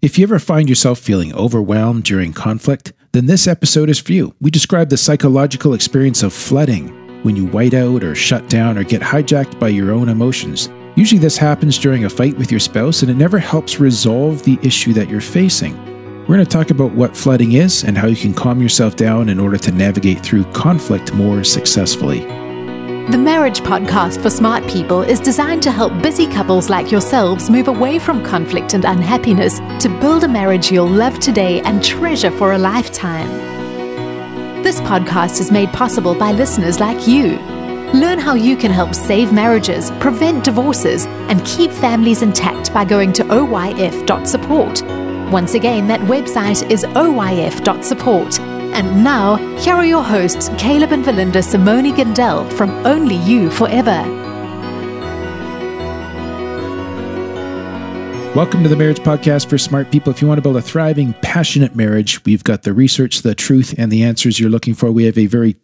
If you ever find yourself feeling overwhelmed during conflict, then this episode is for you. We describe the psychological experience of flooding when you white out or shut down or get hijacked by your own emotions. Usually, this happens during a fight with your spouse and it never helps resolve the issue that you're facing. We're going to talk about what flooding is and how you can calm yourself down in order to navigate through conflict more successfully. The Marriage Podcast for Smart People is designed to help busy couples like yourselves move away from conflict and unhappiness to build a marriage you'll love today and treasure for a lifetime. This podcast is made possible by listeners like you. Learn how you can help save marriages, prevent divorces, and keep families intact by going to oyf.support. Once again, that website is oyf.support. And now, here are your hosts, Caleb and Verlinda Simone Gandel from Only You Forever. Welcome to the Marriage Podcast for Smart People. If you want to build a thriving, passionate marriage, we've got the research, the truth, and the answers you're looking for. We have a very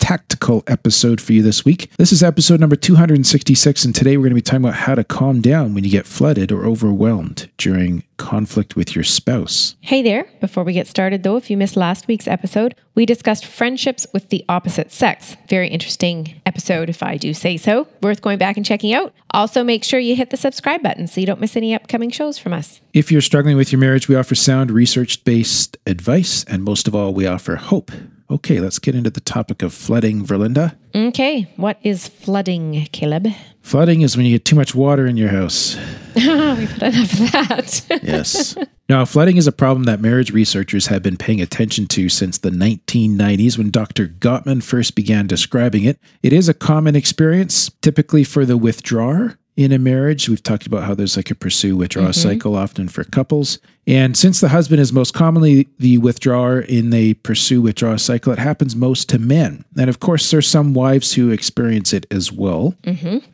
episode for you this week. This is episode number 266, and today we're going to be talking about how to calm down when you get flooded or overwhelmed during conflict with your spouse. Hey there. Before we get started, though, if you missed last week's episode, we discussed friendships with the opposite sex. Very interesting episode, if I do say so. Worth going back and checking out. Also, make sure you hit the subscribe button so you don't miss any upcoming shows from us. If you're struggling with your marriage, we offer sound, research based advice, and most of all, we offer hope. Okay, let's get into the topic of flooding, Verlinda. Okay, what is flooding, Caleb? Flooding is when you get too much water in your house. we put enough of that. Yes. Now, flooding is a problem that marriage researchers have been paying attention to since the 1990s when Dr. Gottman first began describing it. It is a common experience, typically for the withdrawer in a marriage. We've talked about how there's like a pursue withdraw cycle often for couples. And since the husband is most commonly the withdrawer in the pursue withdraw cycle, it happens most to men. And of course, there's some wives who experience it as well.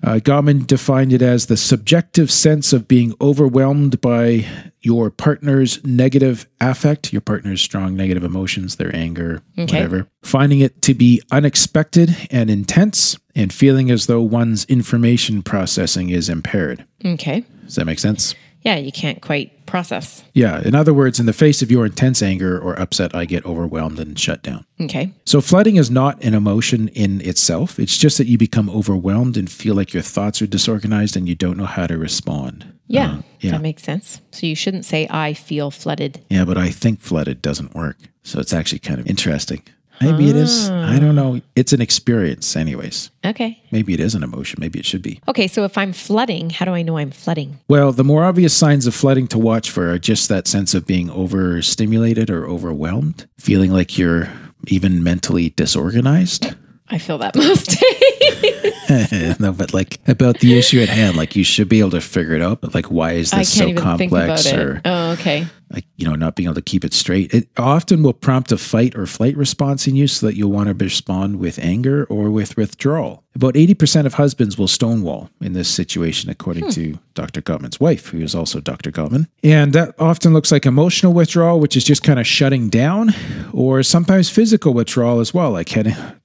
Uh, Gottman defined it as the subjective sense of being overwhelmed by your partner's negative affect, your partner's strong negative emotions, their anger, whatever, finding it to be unexpected and intense, and feeling as though one's information processing is impaired. Okay. Does that make sense? Yeah, you can't quite process. Yeah. In other words, in the face of your intense anger or upset, I get overwhelmed and shut down. Okay. So, flooding is not an emotion in itself. It's just that you become overwhelmed and feel like your thoughts are disorganized and you don't know how to respond. Yeah, Uh, yeah. that makes sense. So you shouldn't say, I feel flooded. Yeah, but I think flooded doesn't work. So, it's actually kind of interesting. Maybe it is. I don't ah. know. It's an experience, anyways. Okay. Maybe it is an emotion. Maybe it should be. Okay, so if I'm flooding, how do I know I'm flooding? Well, the more obvious signs of flooding to watch for are just that sense of being overstimulated or overwhelmed, feeling like you're even mentally disorganized. I feel that most days. no, but like about the issue at hand, like you should be able to figure it out. But like, why is this so even think about complex? it. Or oh, okay. Like you know, not being able to keep it straight. It often will prompt a fight or flight response in you, so that you'll want to respond with anger or with withdrawal. About eighty percent of husbands will stonewall in this situation, according Hmm. to Dr. Gottman's wife, who is also Dr. Gottman. And that often looks like emotional withdrawal, which is just kind of shutting down, or sometimes physical withdrawal as well, like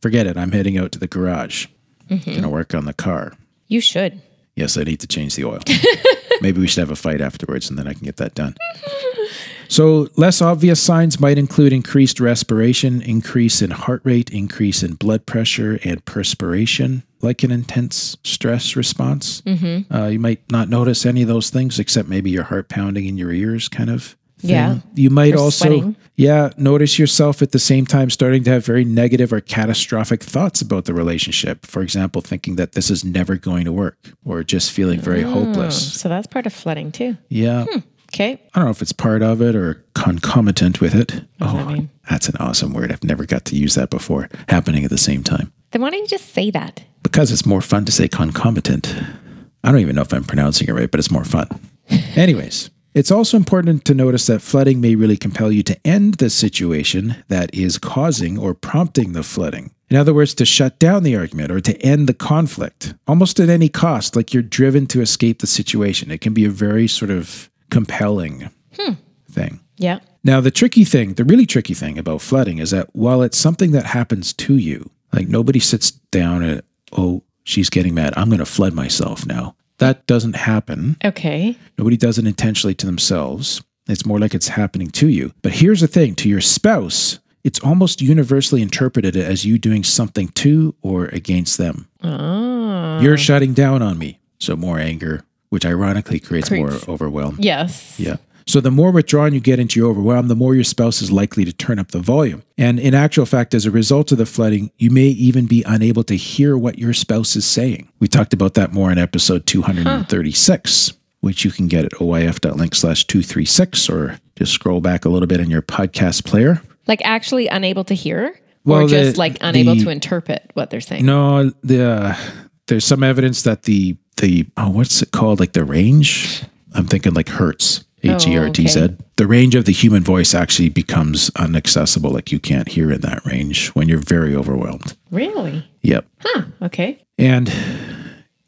forget it, I'm heading out to the garage, Mm-hmm. gonna work on the car. You should. Yes, I need to change the oil. Maybe we should have a fight afterwards and then I can get that done. So, less obvious signs might include increased respiration, increase in heart rate, increase in blood pressure, and perspiration, like an intense stress response. Mm-hmm. Uh, you might not notice any of those things except maybe your heart pounding in your ears, kind of. thing. Yeah. You might Or also, sweating. yeah, notice yourself at the same time starting to have very negative or catastrophic thoughts about the relationship. For example, thinking that this is never going to work or just feeling very hopeless. So that's part of flooding too. Yeah. Okay. I don't know if it's part of it or concomitant with it. does oh, that mean? that's an awesome word. I've never got to use that before, happening at the same time. Then why don't you just say that? Because it's more fun to say concomitant. I don't even know if I'm pronouncing it right, but it's more fun. Anyways, it's also important to notice that flooding may really compel you to end the situation that is causing or prompting the flooding. In other words, to shut down the argument or to end the conflict, almost at any cost, like you're driven to escape the situation. It can be a very sort of compelling thing. Yeah. Now, the tricky thing, the really tricky thing about flooding is that while it's something that happens to you, like nobody sits down and, oh, she's getting mad. I'm going to flood myself now. That doesn't happen. Okay. Nobody does it intentionally to themselves. It's more like it's happening to you. But here's the thing to your spouse, it's almost universally interpreted as you doing something to or against them. Ah. You're shutting down on me. So more anger, which ironically creates Creates- more overwhelm. Yes. Yeah. So the more withdrawn you get into your overwhelm, the more your spouse is likely to turn up the volume. And in actual fact, as a result of the flooding, you may even be unable to hear what your spouse is saying. We talked about that more in episode 236, which you can get at oyf.link slash 236 or just scroll back a little bit in your podcast player. Like actually unable to hear? Well, or just the- like unable the- to interpret what they're saying? No, the uh, there's some evidence that the the oh what's it called like the range? I'm thinking like hertz. Oh, H E R T Z. okay. The range of the human voice actually becomes inaccessible. Like you can't hear in that range when you're very overwhelmed. Really? Yep. Huh. Okay. And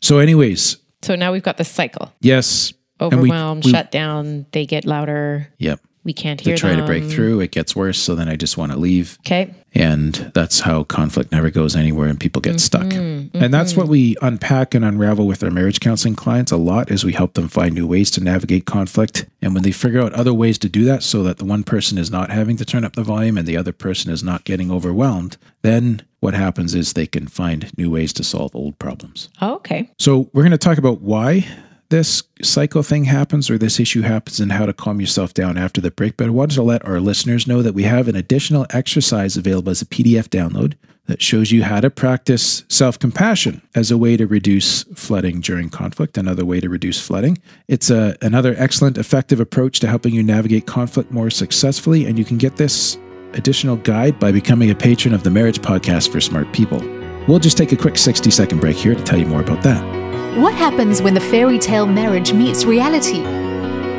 so, anyways, So now we've got the cycle. yes. and we- Overwhelmed, we- shut down, they get louder. Yep. We can't To hear try them. to break through, it gets worse. So then I just want to leave. Okay. And that's how conflict never goes anywhere and people get stuck. Mm-hmm. And that's what we unpack and unravel with our marriage counseling clients a lot is we help them find new ways to navigate conflict. And when they figure out other ways to do that so that the one person is not having to turn up the volume and the other person is not getting overwhelmed, then what happens is they can find new ways to solve old problems. Oh, okay. So we're going to talk about why this cycle thing happens or this issue happens and how to calm yourself down after the break. But I wanted to let our listeners know that we have an additional exercise available as a PDF download that shows you how to practice self compassion as a way to reduce flooding during conflict, another way to reduce flooding. It's a, another excellent, effective approach to helping you navigate conflict more successfully. And you can get this additional guide by becoming a patron of the Marriage Podcast for Smart People. We'll just take a quick 60 second break here to tell you more about that. What happens when the fairy tale marriage meets reality?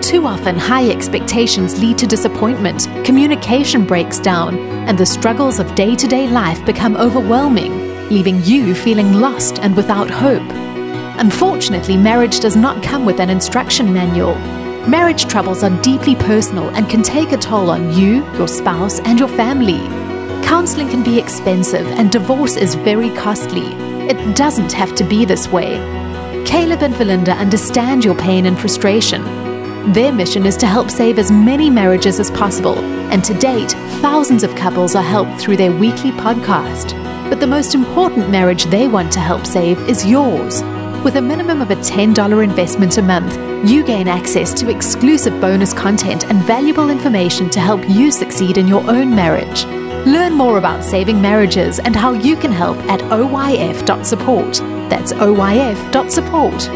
Too often, high expectations lead to disappointment, communication breaks down, and the struggles of day to day life become overwhelming, leaving you feeling lost and without hope. Unfortunately, marriage does not come with an instruction manual. Marriage troubles are deeply personal and can take a toll on you, your spouse, and your family. Counseling can be expensive and divorce is very costly. It doesn't have to be this way. Caleb and Verlinda understand your pain and frustration. Their mission is to help save as many marriages as possible, and to date, thousands of couples are helped through their weekly podcast. But the most important marriage they want to help save is yours. With a minimum of a $10 investment a month, you gain access to exclusive bonus content and valuable information to help you succeed in your own marriage. Learn more about saving marriages and how you can help at oyf.support. That's oyf.support.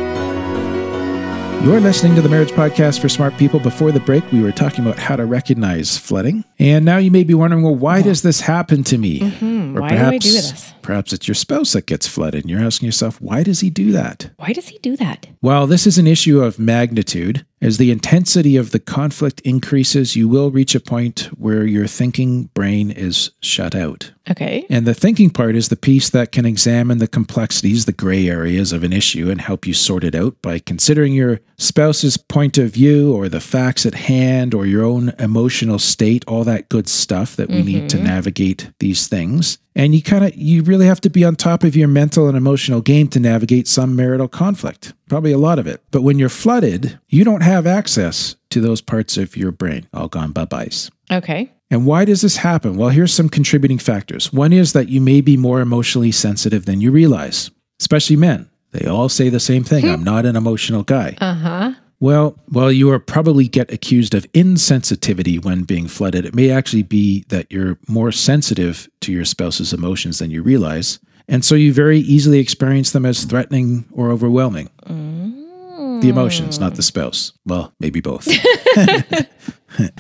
You're listening to the Marriage Podcast for Smart People. Before the break, we were talking about how to recognize flooding. And now you may be wondering, well, why does this happen to me? Or Mm-hmm. Why do I do this? Perhaps it's your spouse that gets flooded. And you're asking yourself, why does he do that? Why does he do that? Well, this is an issue of magnitude. As the intensity of the conflict increases, you will reach a point where your thinking brain is shut out. Okay. And the thinking part is the piece that can examine the complexities, the gray areas of an issue, and help you sort it out by considering your spouse's point of view or the facts at hand or your own emotional state, all that good stuff that we need to mm-hmm. navigate these things. And you kind of, you really have to be on top of your mental and emotional game to navigate some marital conflict, probably a lot of it. But when you're flooded, you don't have access to those parts of your brain, all gone bye byes. Okay. And why does this happen? Well, here's some contributing factors. One is that you may be more emotionally sensitive than you realize, especially men. They all say the same thing I'm not an emotional guy. Uh huh. Well, well, you are probably get accused of insensitivity when being flooded. It may actually be that you're more sensitive to your spouse's emotions than you realize. And so you very easily experience them as threatening or overwhelming. The emotions, not the spouse. Well, maybe both.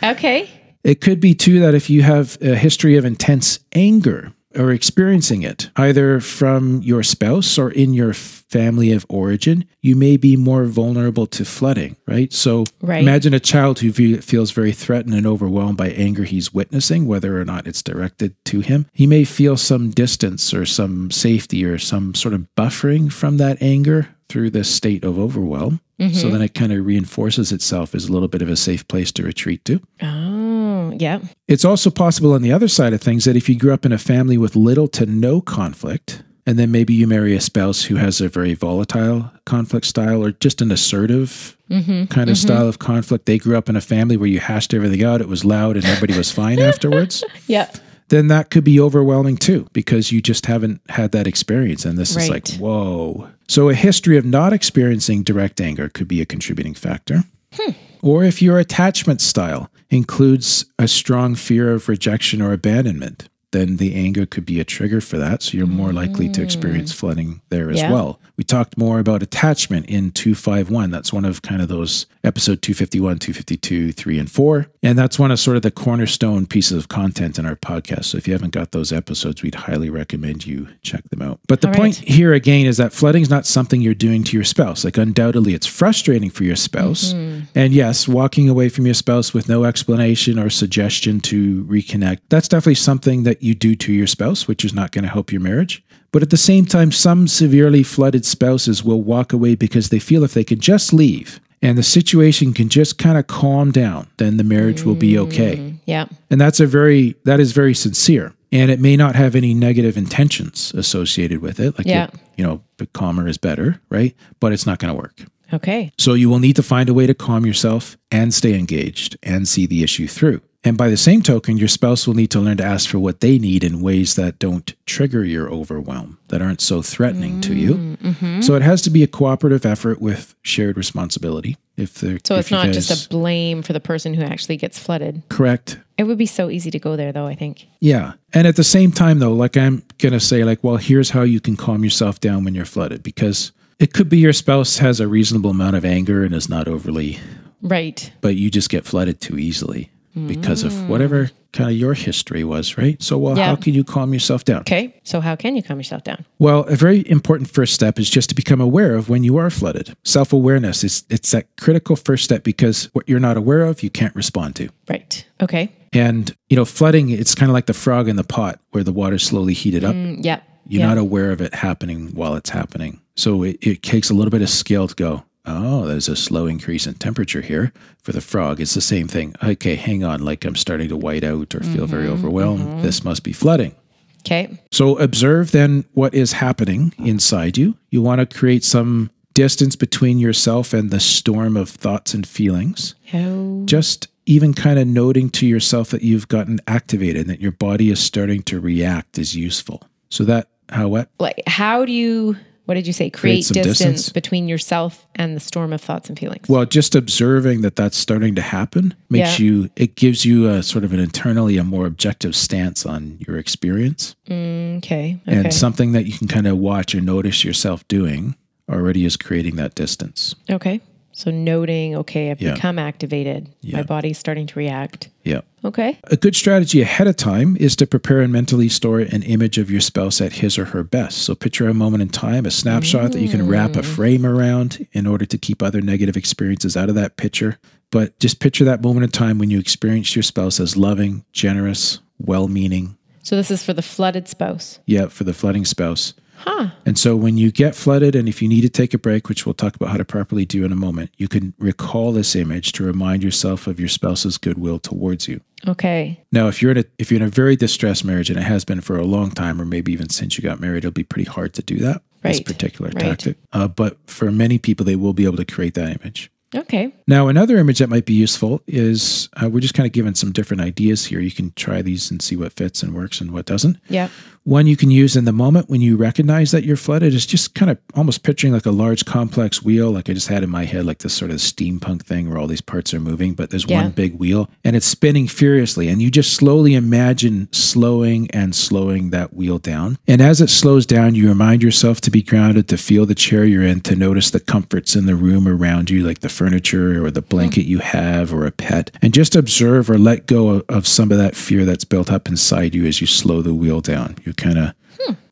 Okay. It could be too that if you have a history of intense anger or experiencing it, either from your spouse or in your family of origin, you may be more vulnerable to flooding, right? So Right. imagine a child who fe- feels very threatened and overwhelmed by anger he's witnessing, whether or not it's directed to him. He may feel some distance or some safety or some sort of buffering from that anger through this state of overwhelm. So mm-hmm. then it kind of reinforces itself as a little bit of a safe place to retreat to. Oh, yeah. It's also possible on the other side of things that if you grew up in a family with little to no conflict, And then maybe you marry a spouse who has a very volatile conflict style or just an assertive mm-hmm. kind of mm-hmm. style of conflict. They grew up in a family where you hashed everything out, it was loud, and everybody was fine afterwards. Yeah. Then that could be overwhelming too because you just haven't had that experience. And this is like, whoa. So a history of not experiencing direct anger could be a contributing factor. Hmm. Or if your attachment style includes a strong fear of rejection or abandonment, then the anger could be a trigger for that. So you're more likely to experience mm. flooding there as Yeah. well. We talked more about attachment in 251. That's one of kind of those episode 251, 252, 3, and 4. And that's one of sort of the cornerstone pieces of content in our podcast. So if you haven't got those episodes, we'd highly recommend you check them out. But the All point right. here again is that flooding is not something you're doing to your spouse. Like, undoubtedly, it's frustrating for your spouse. Mm-hmm. And yes, walking away from your spouse with no explanation or suggestion to reconnect, that's definitely something that you do to your spouse, which is not going to help your marriage. But at the same time, some severely flooded spouses will walk away because they feel if they can just leave and the situation can just kind of calm down, then the marriage will be mm, okay. Yeah. And that's a very that is very sincere. And it may not have any negative intentions associated with it. Like Yeah. you, you know, but calmer is better, right? But it's not going to work. Okay. So you will need to find a way to calm yourself and stay engaged and see the issue through. And by the same token, your spouse will need to learn to ask for what they need in ways that don't trigger your overwhelm, that aren't so threatening to you. Mm-hmm. So it has to be a cooperative effort with shared responsibility. If they're So if it's not guys- just a blame for the person who actually gets flooded. correct It would be so easy to go there, though, I think. Yeah. And at the same time, though, like I'm going to say, like, well, here's how you can calm yourself down when you're flooded because it could be your spouse has a reasonable amount of anger and is not overly, Right. but you just get flooded too easily because of whatever kind of your history was, right? So, well, Yeah. how can you calm yourself down? Okay. So, how can you calm yourself down? Well, a very important first step is just to become aware of when you are flooded. Self awareness is it's that critical first step because what you're not aware of, you can't respond to. Right. Okay. And, you know, flooding, it's kind of like the frog in the pot where the water's slowly heated up. Mm, yeah. You're yeah. not aware of it happening while it's happening. So it, it takes a little bit of skill to go, oh, there's a slow increase in temperature here. For the frog, it's the same thing. Okay, hang on, like I'm starting to white out or feel very Mm-hmm, overwhelmed. This must be flooding. Okay. So observe then what is happening inside you. You want to create some distance between yourself and the storm of thoughts and feelings. How? Just even kind of noting to yourself that you've gotten activated and that your body is starting to react is useful. So that how what? Like, how do you, what did you say? Create some distance, distance. between yourself and the storm of thoughts and feelings. Well, just observing that that's starting to happen makes Yeah. you, it gives you a sort of an internally a more objective stance on your experience. okay. Okay. And something that you can kind of watch or notice yourself doing already is creating that distance. okay. So, noting, okay, I've Yeah. become activated. Yeah. My body's starting to react. Yeah. Okay. A good strategy ahead of time is to prepare and mentally store an image of your spouse at his or her best. So picture a moment in time, a snapshot that you can wrap a mm. frame around in order to keep other negative experiences out of that picture. But just picture that moment in time when you experienced your spouse as loving, generous, well meaning. So, this is for the flooded spouse. Yeah, for the flooding spouse. Huh. And so when you get flooded, and if you need to take a break, which we'll talk about how to properly do in a moment, you can recall this image to remind yourself of your spouse's goodwill towards you. Okay. Now, if you're in a if you're in a very distressed marriage, and it has been for a long time, or maybe even since you got married, it'll be pretty hard to do that. This particular right. tactic, uh, but for many people, they will be able to create that image. Okay. Now, another image that might be useful is uh, we're just kind of given some different ideas here. You can try these and see what fits and works and what doesn't. Yeah. One you can use in the moment when you recognize that you're flooded is just kind of almost picturing like a large complex wheel, like I just had in my head, like this sort of steampunk thing where all these parts are moving, but there's Yeah. one big wheel and it's spinning furiously. And you just slowly imagine slowing and slowing that wheel down. And as it slows down, you remind yourself to be grounded, to feel the chair you're in, to notice the comforts in the room around you, like the furniture or the blanket you have or a pet, and just observe or let go of, some of that fear that's built up inside you as you slow the wheel down. You kind of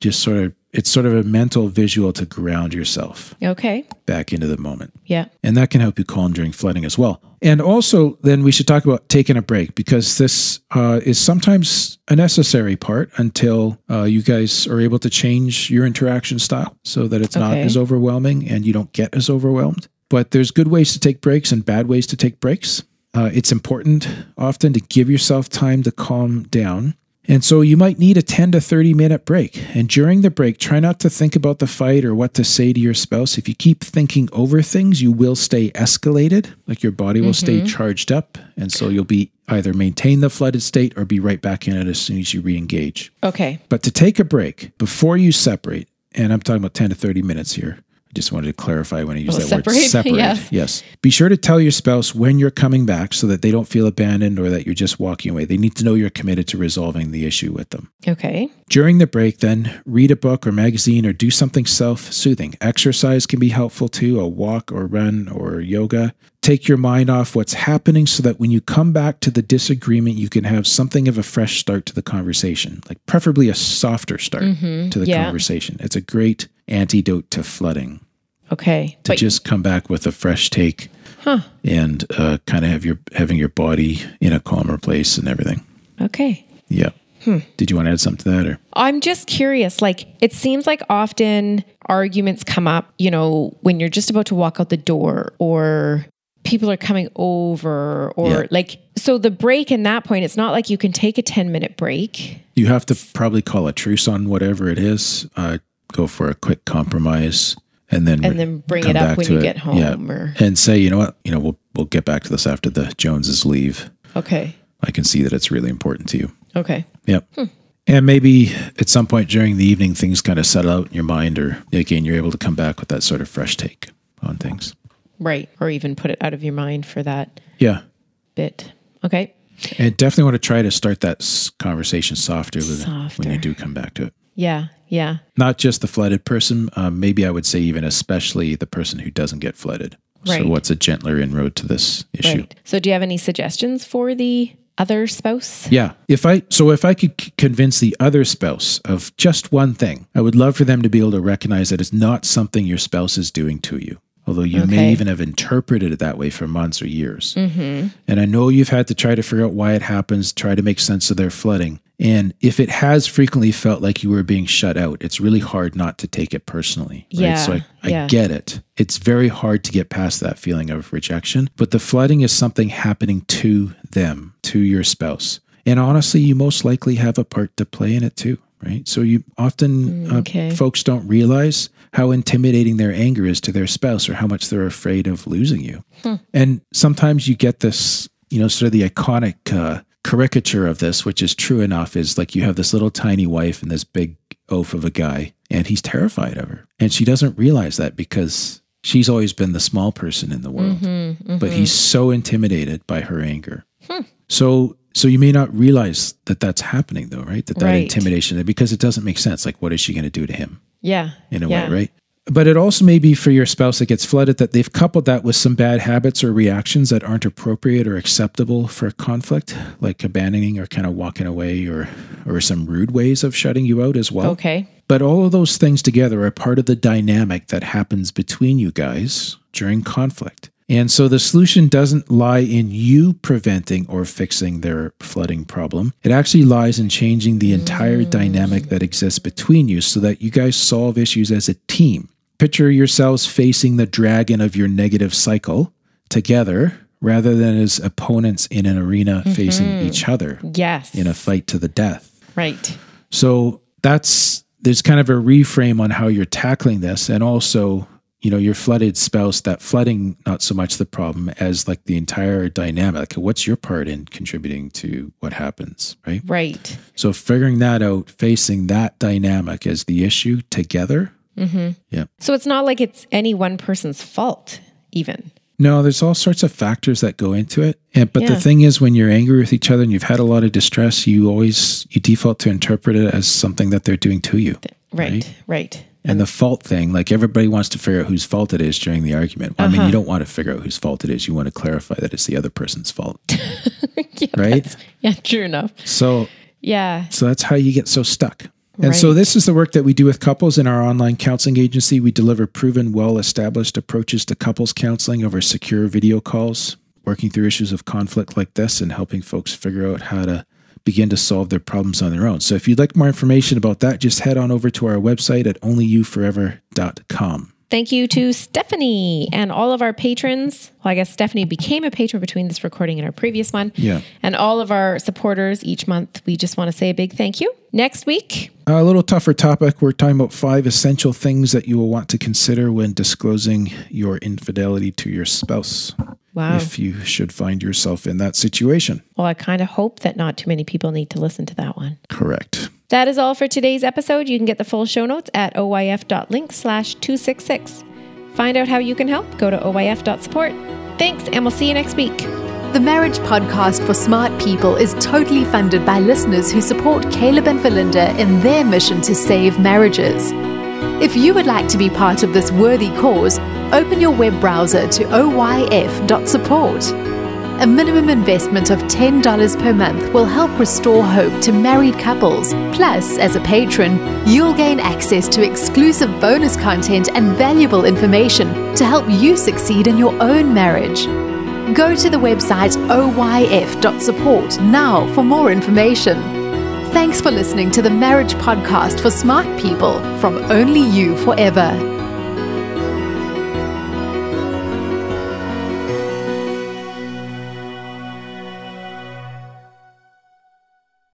just sort of, it's sort of a mental visual to ground yourself Okay. back into the moment. Yeah. And that can help you calm during flooding as well. And also, then we should talk about taking a break because this uh, is sometimes a necessary part until uh, you guys are able to change your interaction style so that it's not as overwhelming and you don't get as overwhelmed. But there's good ways to take breaks and bad ways to take breaks. Uh, it's important often to give yourself time to calm down And so you might need a 10 to 30 minute break. And during the break, try not to think about the fight or what to say to your spouse. If you keep thinking over things, you will stay escalated, like your body will stay charged up. And so you'll be either maintain the flooded state or be right back in it as soon as you re engage. Okay. But to take a break before you separate, and I'm talking about 10 to 30 minutes here. I just wanted to clarify when I use that word separate, separate. yes. yes. Be sure to tell your spouse when you're coming back so that they don't feel abandoned or that you're just walking away. They need to know you're committed to resolving the issue with them. Okay. During the break, then read a book or magazine or do something self soothing. Exercise can be helpful too, a walk or run or yoga. Take your mind off what's happening so that when you come back to the disagreement, you can have something of a fresh start to the conversation, like preferably a softer start mm-hmm. to the yeah. conversation. It's a great antidote to flooding Okay. to But just come back with a fresh take and uh, kind of have your having your body in a calmer place and everything. okay. Yeah. Hmm. Did you want to add something to that or? I'm just curious. Like, it seems like often arguments come up, you know, when you're just about to walk out the door or people are coming over or Yeah. like, so the break in that point, it's not like you can take a 10 minute break. You have to probably call a truce on whatever it is. Uh, go for a quick compromise, and then And then bring it up when you it. get home or- and say, you know what, you know, we'll we'll get back to this after the Joneses leave. Okay. I can see that it's really important to you. Okay. Yep. Hmm. And maybe at some point during the evening, things kind of settle out in your mind, or again, you're able to come back with that sort of fresh take on things. Right. Or even put it out of your mind for that Yeah. bit. Okay. And definitely want to try to start that conversation softer, Softer. when you do come back to it. Yeah. Yeah. not just the flooded person. Um, maybe I would say even especially the person who doesn't get flooded. Right. So what's a gentler inroad to this issue? Right. So, do you have any suggestions for the other spouse? Yeah. If I so if I could c- convince the other spouse of just one thing, I would love for them to be able to recognize that it's not something your spouse is doing to you. Although you may even have interpreted it that way for months or years. Mm-hmm. And I know you've had to try to figure out why it happens, try to make sense of their flooding. And if it has frequently felt like you were being shut out, it's really hard not to take it personally. Right? Yeah, So I, I yeah. get it. It's very hard to get past that feeling of rejection. But the flooding is something happening to them, to your spouse. And honestly, you most likely have a part to play in it too, right? So you often, uh, okay. folks don't realize how intimidating their anger is to their spouse or how much they're afraid of losing you. And sometimes you get this, you know, sort of the iconic uh, caricature of this, which is true enough, is like you have this little tiny wife and this big oaf of a guy, and he's terrified of her. And she doesn't realize that because she's always been the small person in the world. Mm-hmm, mm-hmm. But he's so intimidated by her anger. Hmm. So so you may not realize that that's happening though, right? That that Right. intimidation because it doesn't make sense. Like, what is she going to do to him? Yeah. in a yeah. way, right? But it also may be for your spouse that gets flooded that they've coupled that with some bad habits or reactions that aren't appropriate or acceptable for conflict, like abandoning or kind of walking away or or some rude ways of shutting you out as well. Okay. But all of those things together are part of the dynamic that happens between you guys during conflict. And so the solution doesn't lie in you preventing or fixing their flooding problem. It actually lies in changing the entire mm. dynamic that exists between you so that you guys solve issues as a team. Picture yourselves facing the dragon of your negative cycle together rather than as opponents in an arena mm-hmm. facing each other Yes. in a fight to the death. right. So that's there's kind of a reframe on how you're tackling this, and also you know your flooded spouse. That flooding not so much the problem as like the entire dynamic. What's your part in contributing to what happens, right? Right. So figuring that out, facing that dynamic as the issue together. Mm-hmm. Yeah. So it's not like it's any one person's fault, even. No, there's all sorts of factors that go into it. And but Yeah. the thing is when you're angry with each other and you've had a lot of distress, you always you default to interpret it as something that they're doing to you. Right. Right. And the fault thing, like everybody wants to figure out whose fault it is during the argument. Well, I Uh-huh. mean, you don't want to figure out whose fault it is. You want to clarify that it's the other person's fault, yeah, right? Yeah. True enough. So, Yeah. so that's how you get so stuck. And so this is the work that we do with couples in our online counseling agency. We deliver proven, well-established approaches to couples counseling over secure video calls, working through issues of conflict like this and helping folks figure out how to begin to solve their problems on their own. So if you'd like more information about that, just head on over to our website at onlyyouforever.com. Thank you to Stephanie and all of our patrons. Well, I guess Stephanie became a patron between this recording and our previous one. Yeah. And all of our supporters each month. We just want to say a big thank you. Next week, A little tougher topic. We're talking about five essential things that you will want to consider when disclosing your infidelity to your spouse. Wow. If you should find yourself in that situation. well, I kind of hope that not too many people need to listen to that one. Correct. That is all for today's episode. You can get the full show notes at oyf.link slash 266. Find out how you can help. Go to oyf.support. Thanks, and we'll see you next week. The Marriage Podcast for Smart People is totally funded by listeners who support Caleb and Verlinda in their mission to save marriages. If you would like to be part of this worthy cause, open your web browser to oyf.support. A minimum investment of $10 per month will help restore hope to married couples. Plus, as a patron, you'll gain access to exclusive bonus content and valuable information to help you succeed in your own marriage. Go to the website oyf.support now for more information. Thanks for listening to the Marriage Podcast for Smart People from Only You Forever.